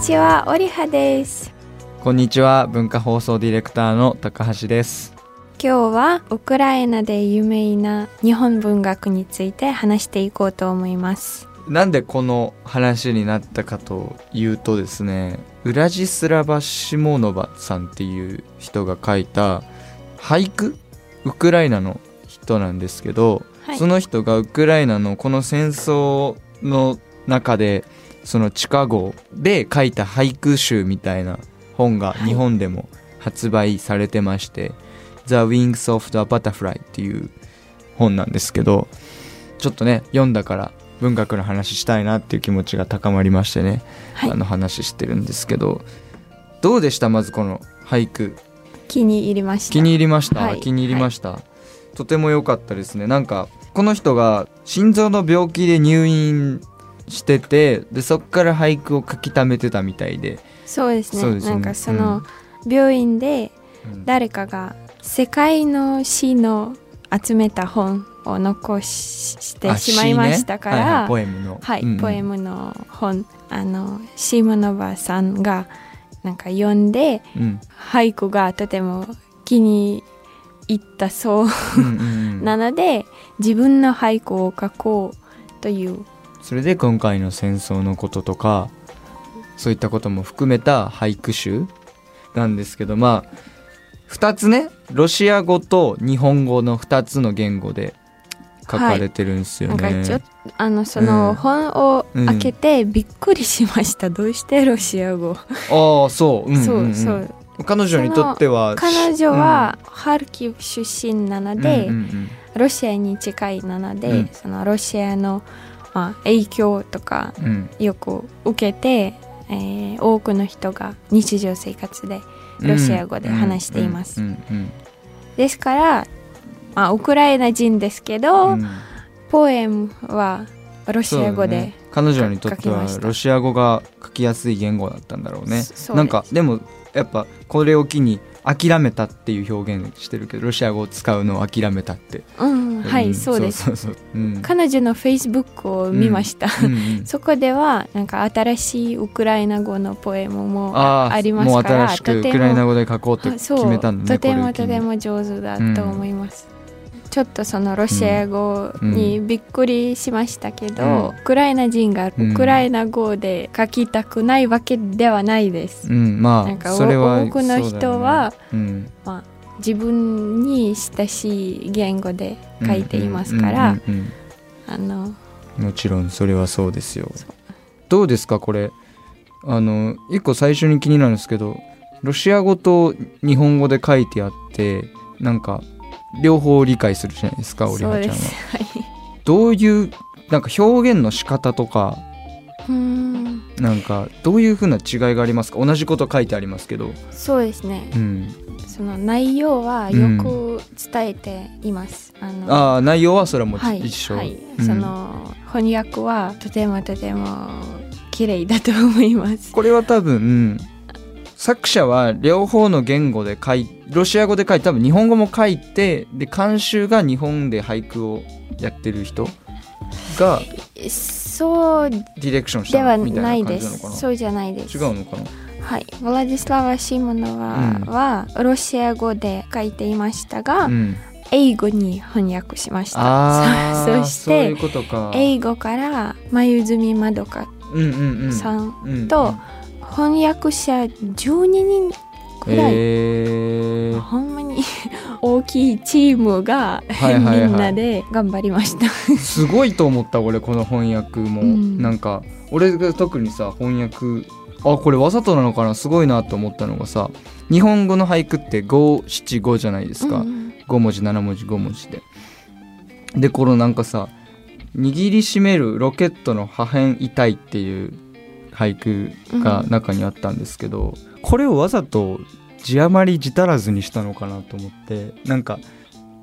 ちは、オリハです。こんにちは文化放送ディレクターの高橋です今日はウクライナで有名な日本文学について話していこうと思います。なんでこの話になったかというとですねウラジスラバ・シモノバさんっていう人が書いた俳句？ウクライナの人なんですけど、はいその人がウクライナのこの戦争の中でその地下壕で書いた俳句集みたいな本がはい日本でも発売されてまして「The Wings of the Butterfly」っていう本なんですけどちょっとね読んだから文学の話したいなっていう気持ちが高まりましてね、はい。あの話してるんですけどどうでした？まずこの俳句。気に入りました。気に入りました、はい。気に入りました、とても良かったですね。なんかこの人が心臓の病気で入院しててでそっから俳句を書き溜めてたみたいで、そうですね。ですね。なんかその、病院でうん。誰かが世界の詩の集めた本を残してあしまいましたか詩ね。ポエムの。はい、うんうん。ポエムの本。あのシモノバさんがなんか読んでうん。俳句がとても気に入ったそう。なので自分の俳句を書こうというそれで今回の戦争のこととかそういったことも含めた俳句集なんですけどまあ2つねロシア語と日本語の2つの言語で書かれてるんですよね。なんかちょっとあのそうん。の本を開けてびっくりしました、どうしてロシア語、ああそう,、うんうんうん。そうそう。彼女にとっては彼女はハルキウ出身なのうんで、うんうん。ロシアに近いなので、うん。そのロシアの、まあ、影響とかうん。うんよく受けて、えー多くの人が日常生活でロシア語で話しています。うん。うん。うん。ですから、まあ、ウクライナ人ですけど、うん。ポエムはロシア語で、ね。彼女にとってはロシア語が書きやすい言語だったんだろうね。なんかでもやっぱこれを機に諦めたっていう表現してるけどロシア語を使うのを諦めたって。うん、はい、んそうです。そうそうそう。うん。彼女のフェイスブックを見ました、うん。うんそこではなんか新しいウクライナ語のポエムもありますから新しくウとてもクライナ語で書こうって決めたんだねとてもとても上手だと思います、ちょっとそのロシア語にびっくりしましたけど、うん。ウクライナ人がうん。ウクライナ語で書きたくないわけではないです、うん。まなんかあそれは多くの人は、ね。まあ、自分に親しい言語でうん書いていますから、うんうんうんあのうんもちろんそれはそうですよ。どうですかこれ？あの一個最初に気になるんですけどロシア語と日本語で書いてあってなんか両方理解するじゃないですかオリハちゃんは。どういうなんか表現の仕方とかうーん。なんかどういうふうな違いがありますか？同じこと書いてありますけど。そうですね。うん。その内容はよく伝えています、あのああ内容はそれはもうはい一緒、はい。うん。その翻訳はとてもとても綺麗だと思います。これは多分作者は両方の言語で書いロシア語で書いて多分日本語も書いてで監修が日本で俳句をやってる人がそうディレクションしではたみたないな感じなのかな。すそうじゃないです違うのかな。はい。ヴラディスラワ・シモノワうん。はロシア語で書いていましたが、うん。英語に翻訳しました。あそあ そしそういうてことか。英語から眉住まどかうんうんうんうん。と翻訳者12人くらい、へー。ほんまに 大きいチームが、みんなで頑張りました。すごいと思った俺この翻訳も、うん。なんか俺が特にさ翻訳あこれわざとなのかな？すごいなと思ったのがさ日本語の俳句って五七五じゃないですか、うん5文字7文字5文字で。でこのなんかさ「握りしめるロケットの破片痛い」っていう俳句が中にあったんですけど、これをわざと字余り字足らずにしたのかなと思ってなんか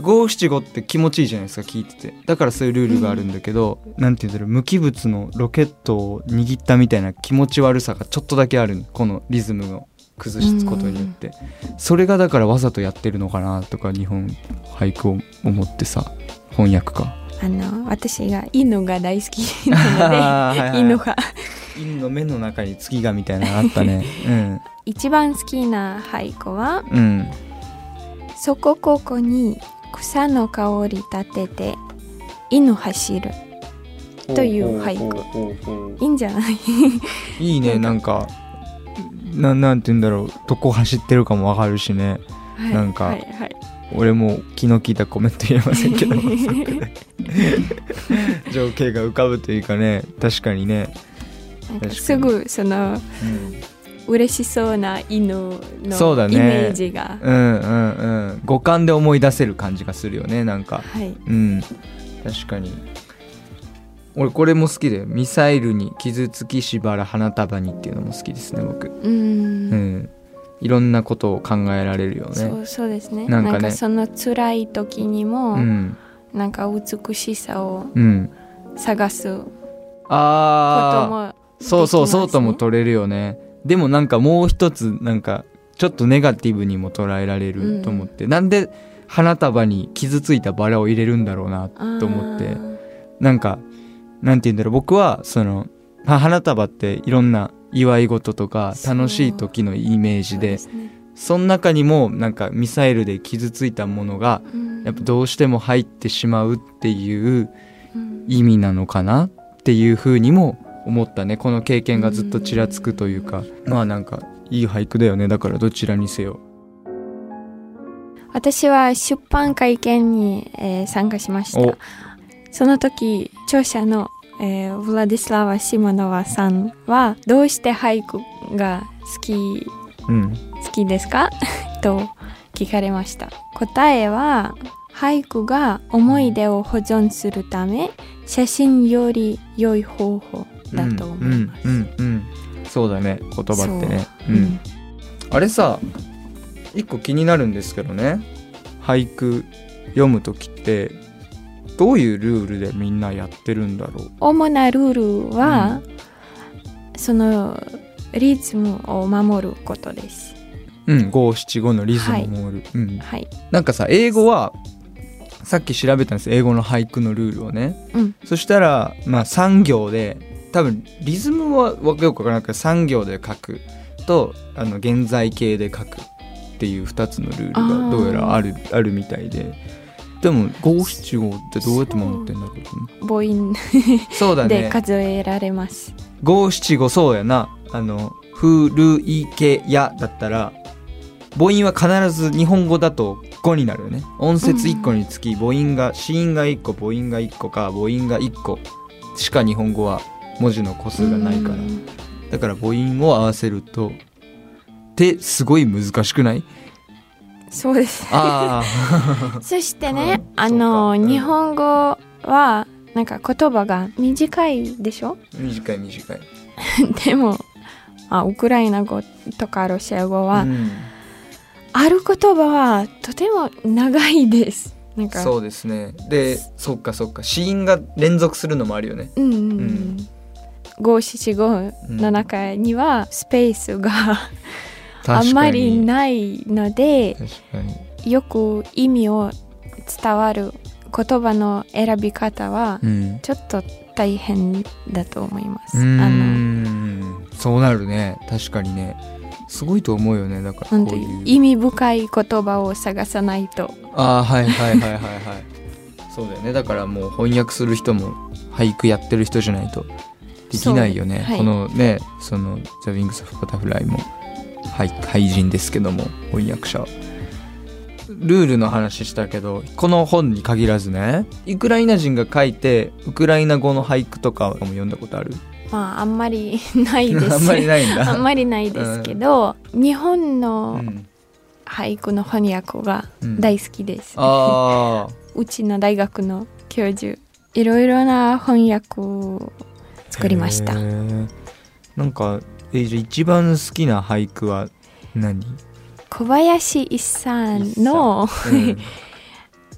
五七五って気持ちいいじゃないですか聞いてて。だからそういうルールがあるんだけど、なんて言うんだろう無機物のロケットを握ったみたいな気持ち悪さがちょっとだけあるこのリズムを崩すことによって、それがだからわざとやってるのかなとか日本俳句を思ってさ翻訳かあの私が犬が大好きなので はいはい。犬が犬の目の中に月がみたいなのあったね。一番好きな俳句はうん。うん「そこここに草の香り立てて犬走る」という俳句。いいんじゃない？う いいねなんか。ななんて言うんだろう。どこ走ってるかもわかるしね。はいなんかはいはい。俺も気の利いたコメント言えませんけど。情景が浮かぶというかね。確かにね、すぐそのうん、嬉しそうな犬のそうだね。イメージが、うんうんうん。五感で思い出せる感じがするよねなんか。はい。うん。確かに。俺これも好きでミサイルに傷つきしばら花束にっていうのも好きですね僕。ううん。んいろんなことを考えられるよね。そうそうですね。なかね。なんんかその辛い時にも、うん。なんか美しさをうん。探すこともそうそうそうとも取れるよね。でもなんかもう一つなんかちょっとネガティブにも捉えられると思って、なんで花束に傷ついたバラを入れるんだろうなと思って。なんかなんて言うんだろう。僕はそのは花束っていろんな祝い事とか楽しい時のイメージでその中にもなんかミサイルで傷ついたものがうん。やっぱどうしても入ってしまうっていううん。意味なのかなっていうふうにも思ったね。この経験がずっとちらつくというか。まあなんかいい俳句だよね。だからどちらにせよ。私は出版会見に、えー参加しましお。たその時著者の、えーヴラディスラワ・シモノワさんはどうして俳句が好きうん。好きですか？と聞かれました。答えは俳句が思い出を保存するため写真より良い方法だと思います、うんうんうんうん。そうだね。言葉ってね。そう。うん。あれさ一個気になるんですけどね。俳句読む時ってどういうルールでみんなやってるんだろう？主なルールは、そのリズムを守ることです。うん五七五のリズムを守る、うん、はい。なんかさ英語はさっき調べたんです。英語の俳句のルールをね、うん。そしたらまあ3行で多分リズムはわよくわからないけど3行で書くとあの現在形で書くっていう2つのルールがどうやらあるあるみたいで。でも五七五ってどうやって守ってんだろう母音そうだでね数えられます、五七五そうやな。あの「ふるいけや」だったら母音は必ず日本語だと5になるよね。音節1個につき母音が子音が1個母音が1個か母音が1個しか日本語は文字の個数がないから。うん。だから母音を合わせるとってすごい難しくない？そうです。あ そしてね、うん。あの、日本語はなんか言葉が短いでしょ？あ短い短い。でもあウクライナ語とかロシア語は、うん。ある言葉はとても長いです。なんか。そうですね。でそっかそっか。子音が連続するのもあるよね。うんうんううんん五七五の中にはスペースがあんまりないのでよく意味を伝わる言葉の選び方はうん。ちょっと大変だと思います。うーあのんそうなるね。確かにね。すごいと思うよね。だからこういう。意味深い言葉を探さないと。ああはいはいはいはいはい。そうだよね。だからもう翻訳する人も俳句やってる人じゃないとできないよね、はい。このねその「ザ・ウィングス・オフ・バタフライも」はい俳人ですけども翻訳者。ルールの話したけどこの本に限らずねウクライナ人が書いてウクライナ語の俳句とかも読んだことある？まああんまりないです。あんまりないんだ。あんまりないですけど、日本うのん。俳句の翻訳がうん。大好きです。ああ うちの大学の教授いろいろな翻訳を作りました。なんかえじゃあ一番好きな俳句は何？小林一さんのうん。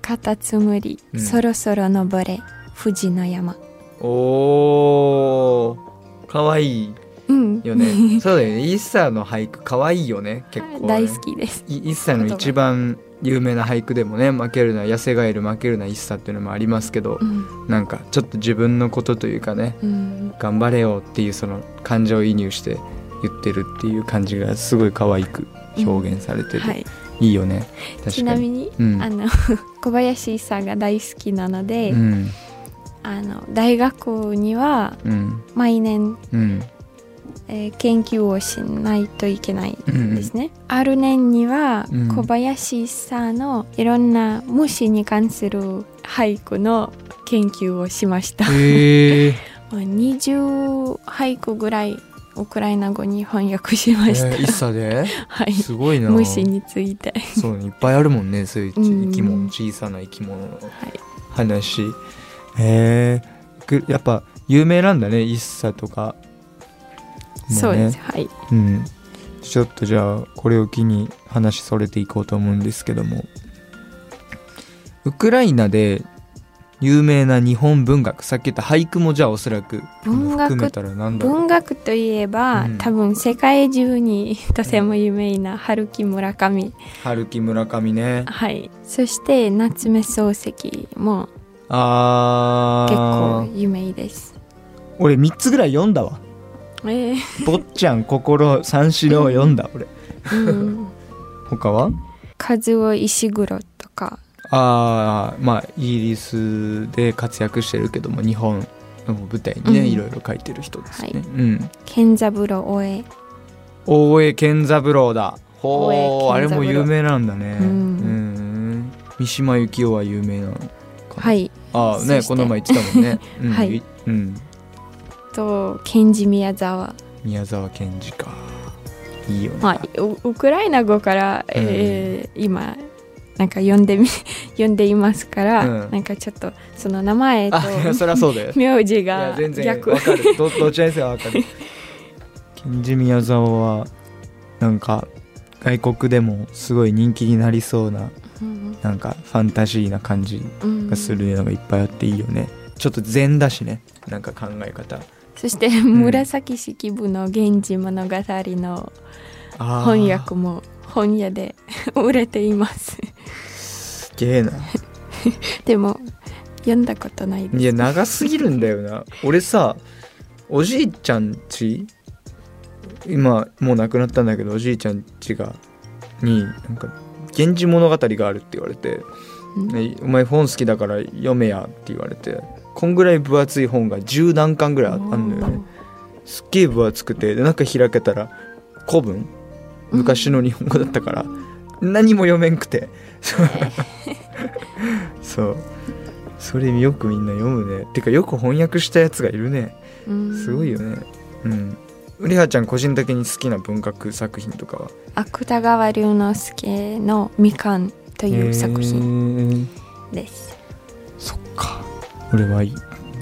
カタツムリ、うん。そろそろ登れ富士の山。おー。かわい。いうん。よね。そうだよね。イッサーの俳句かわいいよね結構。ね 大好きです。いイッサーの一番有名な俳句でもね負けるな痩せガエル負けるな一茶っていうのもありますけど、うん。なんかちょっと自分のことというかねうん。頑張れよっていうその感情移入して言ってるっていう感じがすごい可愛く表現されてて、はい、いいよね。確かに。ちなみに、うん。あの 小林さんが大好きなので、うん。あの大学にはうん。毎年、うんえー研究をしないといけないうんですね、ある年にはうん。小林さんのいろんな虫に関する俳句の研究をしました。へえ まあ20俳句ぐらいウクライナ語に翻訳しました、一茶で？はい。すごいな。虫について。そういっぱいあるもんねそういううん生き物。小さな生き物のはい。話。へえくやっぱ有名なんだね一茶とか。もね。そうです。はい。うん。ちょっとじゃあこれを機に話それていこうと思うんですけども。ウクライナで有名な日本文学さっき言った俳句もじゃあおそらく文学含めたらなんだろう。文学といえば、うん。多分世界中にとても有名な春木村上、春木村上ね。はい。そして夏目漱石もあ結ー構有名です。俺3つぐらい読んだわえー「坊ちゃん心三四郎」読んだ俺。うん。他は？和夫石黒とか。ああまあイギリスで活躍してるけども日本の舞台にね、うん。いろいろ書いてる人ですね、はい。うん。健三郎大江大江健三郎。だほうあれも有名なんだね。うん。ん。三島由紀夫は有名なのかな。はい。ああねこの前言ってたもんね、うん。はい。うん、と賢治宮沢。宮沢賢治か。いいよね、はいウウクライナ語から、えー今なんか読んでみ 読んでいますから、うん。なんかちょっとその名前と そりゃそうだよ。名字が全然逆。わかる。どどちらにせよわかる。賢治宮沢はなんか外国でもすごい人気になりそうなうんなんかファンタジーな感じうんがするのがいっぱいあっていいよねちょっと禅だしね。なんか考え方。そして紫式部の「源氏物語」の翻訳も本屋で 売れています。すげえな。でも読んだことないです。いや長すぎるんだよな。俺さおじいちゃんち今もう亡くなったんだけどおじいちゃんちがになんか「源氏物語」があるって言われてお前本好きだから読めやって言われてこんぐらい分厚い本が十何巻ぐらいああんのよね。すっげえ分厚くてで中開けたら古文？昔の日本語だったから、何も読めんくて。そう。それよくみんな読むね。てかよく翻訳したやつがいるね。うん。すごいよね。うん。りはちゃん個人的に好きな文学作品とかは？芥川龍之介の「みかん」という作品品です。そっか俺はい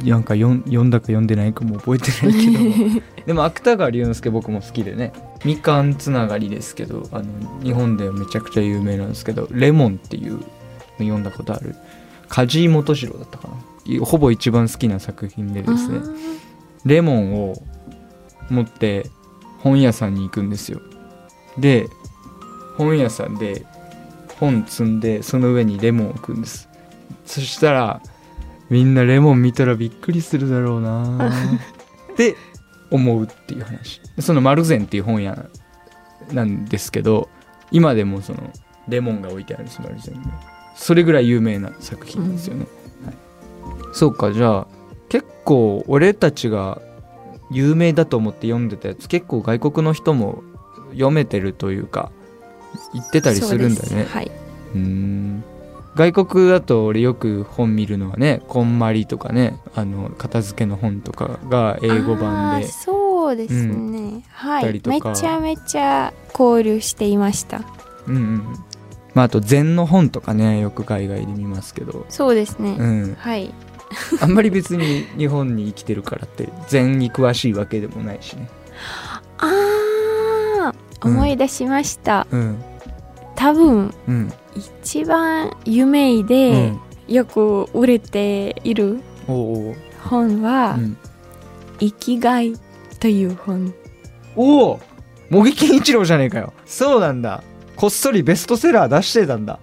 なんか読んだか読んでないかも覚えてないけども。でも芥川龍之介僕も好きでね。みかんつながりですけどあの日本ではめちゃくちゃ有名なんですけど「レモン」っていうの読んだことある。梶井元次郎だったかな。ほぼ一番好きな作品でですね。レモンを持って本屋さんに行くんですよ。で本屋さんで本積んでその上にレモンを置くんです。そしたらみんなレモン見たらびっくりするだろうな。って思うっていう話。その「丸善」っていう本屋なんですけど今でもそのレモンが置いてあるんです丸善に。それぐらい有名な作品ですよね、はい、そうかじゃあ結構俺たちが有名だと思って読んでたやつ結構外国の人も読めてるというか言ってたりするんだね。はい。うーん外国だと俺よく本見るのはね「こんまり」とかねあの片付けの本とかが英語版でそうですね、はい。たりとか。めちゃめちゃ交流していました。うんうんまああと禅の本とかねよく海外で見ますけど。そうですね、うん。はい。あんまり別に日本に生きてるからって禅に詳しいわけでもないしね。あーうん思い出しました、うん多分うん。一番有名うでん。よく売れている本はうん「生きがい」という本。おお茂木健一郎じゃねえかよ。そうなんだ。こっそりベストセラー出してたんだ。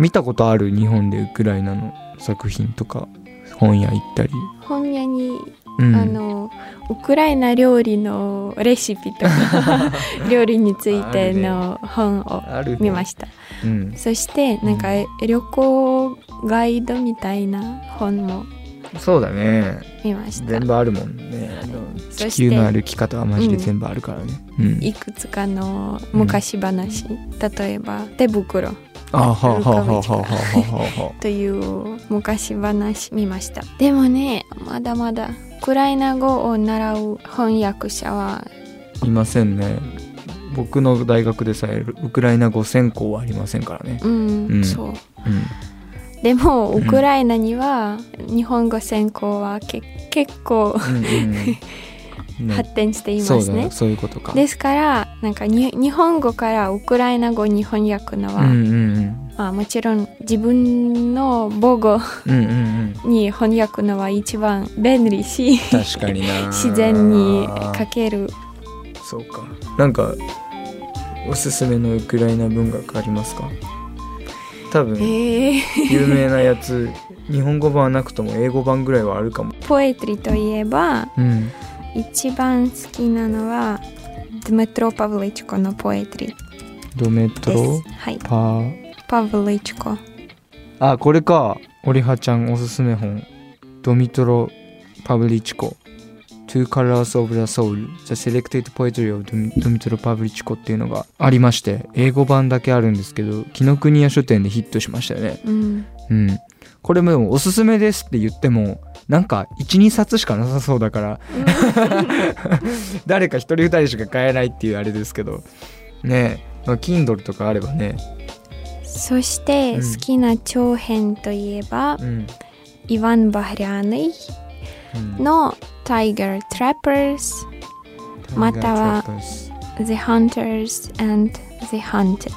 見たことある日本でウクライナの作品とか本屋行ったり、本屋に、うん、あのウクライナ料理のレシピとか 料理についての本を見ました、うん、そしてなんか旅行ガイドみたいな本もそうだね。見ました。全部あるもんね。地球の歩き方はマジで全部あるからね、うん。いくつかの昔話、例えば手袋あはあはあはあは。あはという昔話見ました。でもねまだまだウクライナ語を習う翻訳者はあいませんね。僕の大学でさえウクライナ語専攻はありませんからね。うん、うん。そう。うん。でもウクライナには日本語専攻はけ結構うんうん。ね 発展していますね。そういうことか。ですからなんかに日本語からウクライナ語に翻訳のは、うんうんうん。まあ、もちろん自分の母語に翻訳のは一番便利し確かにな。自然に書ける。そうか。なんかおすすめのウクライナ文学ありますか？多分えー、有名なやつ。日本語版はなくとも英語版ぐらいはあるかも。ポエトリといえばうん一番好きなのはドメトロ・パブリチコのポエトリドメトでロす。はい、パーパブリチコ。あこれか。オリハちゃんおすすめ本。ドミトロ・パブリチコ Two Colors of the Soul The Selected Poetry of ドミトロ・パブリチコっていうのがありまして英語版だけあるんですけど紀ノ国屋書店でヒットしましたよね。うん、うんこれもおすすめですって言ってもなんか12冊しかなさそうだから。誰か1人2人しか買えないっていうあれですけど。ねえ、まあ、Kindle とかあればね。そしてうん。好きな長編といえば、うん、イヴァン・バヒリャーニうん、の Tiger Trappers, または The Hunters and the Hunted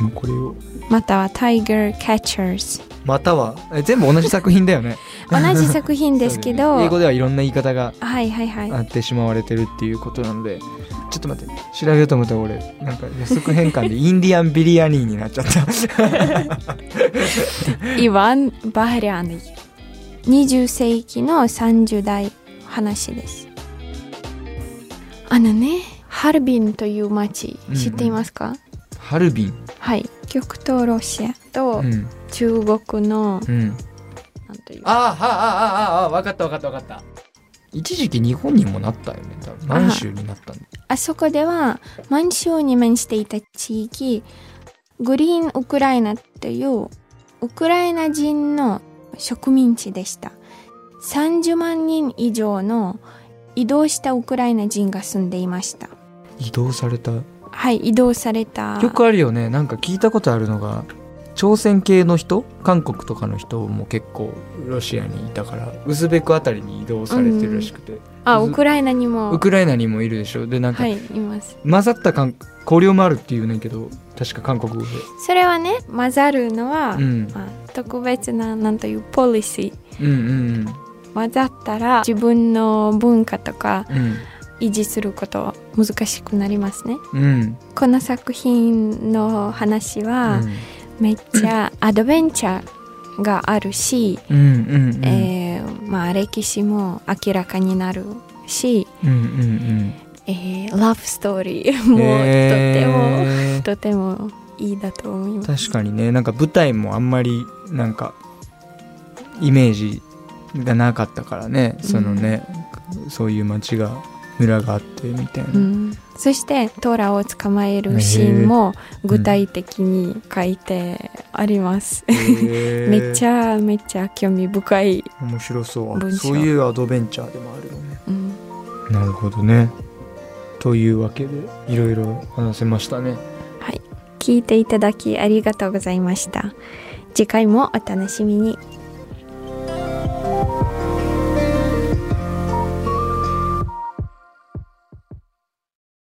もうこれを。または Tiger Catchers または。え全部同じ作品だよね。同じ作品ですけど、ね 英語ではいろんな言い方がはいはいはい。あってしまわれてるっていうことなので。ちょっと待って。調べようと思ったら俺なんか予測変換でインディアンビリヤニーになっちゃった。イヴァン・バヒリャーニ20世紀の30代話です。あのねハルビンという町知っていますか、ハルビンはい。極東ロシアとうん。中国の、うん。なんという。ああああああ分かった分かった分かった。一時期日本にもなったよね多分。満州になったんだあそこでは満州に面していた地域グリーンウクライナというウクライナ人の植民地でした。30万人以上の移動したウクライナ人が住んでいました。移動されたはい移動された。よくあるよね。なんか聞いたことあるのが朝鮮系の人？韓国とかの人も結構ロシアにいたからウズベクあたりに移動されてるらしくて、あウクライナにも。ウクライナにもいるでしょ？でなんか、はいいます。混ざった韓交流もあるっていうねんけど確か韓国語で。それはね混ざるのは、うん。まあ、特別ななんというポリシー。うんうん。混ざったら自分の文化とかうん維持すること難しくなりますね。うん。うんこの作品の話はうん。めっちゃ アドベンチャーがあるし、うんうんうん。えーまあ、歴史も明らかになるし、うんうんえーラブストーリー うんもとても、へー。とてもいいだと思います。確かにね。なんか舞台もあんまりなんかイメージがなかったからね。そのね、そういう街が村があってみたいな、うん、そしてトラを捕まえるシーンも具体的に書いてあります、へー。めっちゃめっちゃ興味深い、面白そう。そういうアドベンチャーでもあるよね。うん、なるほどね。というわけでいろいろ話せましたね。聞いていただきありがとうございました。次回もお楽しみに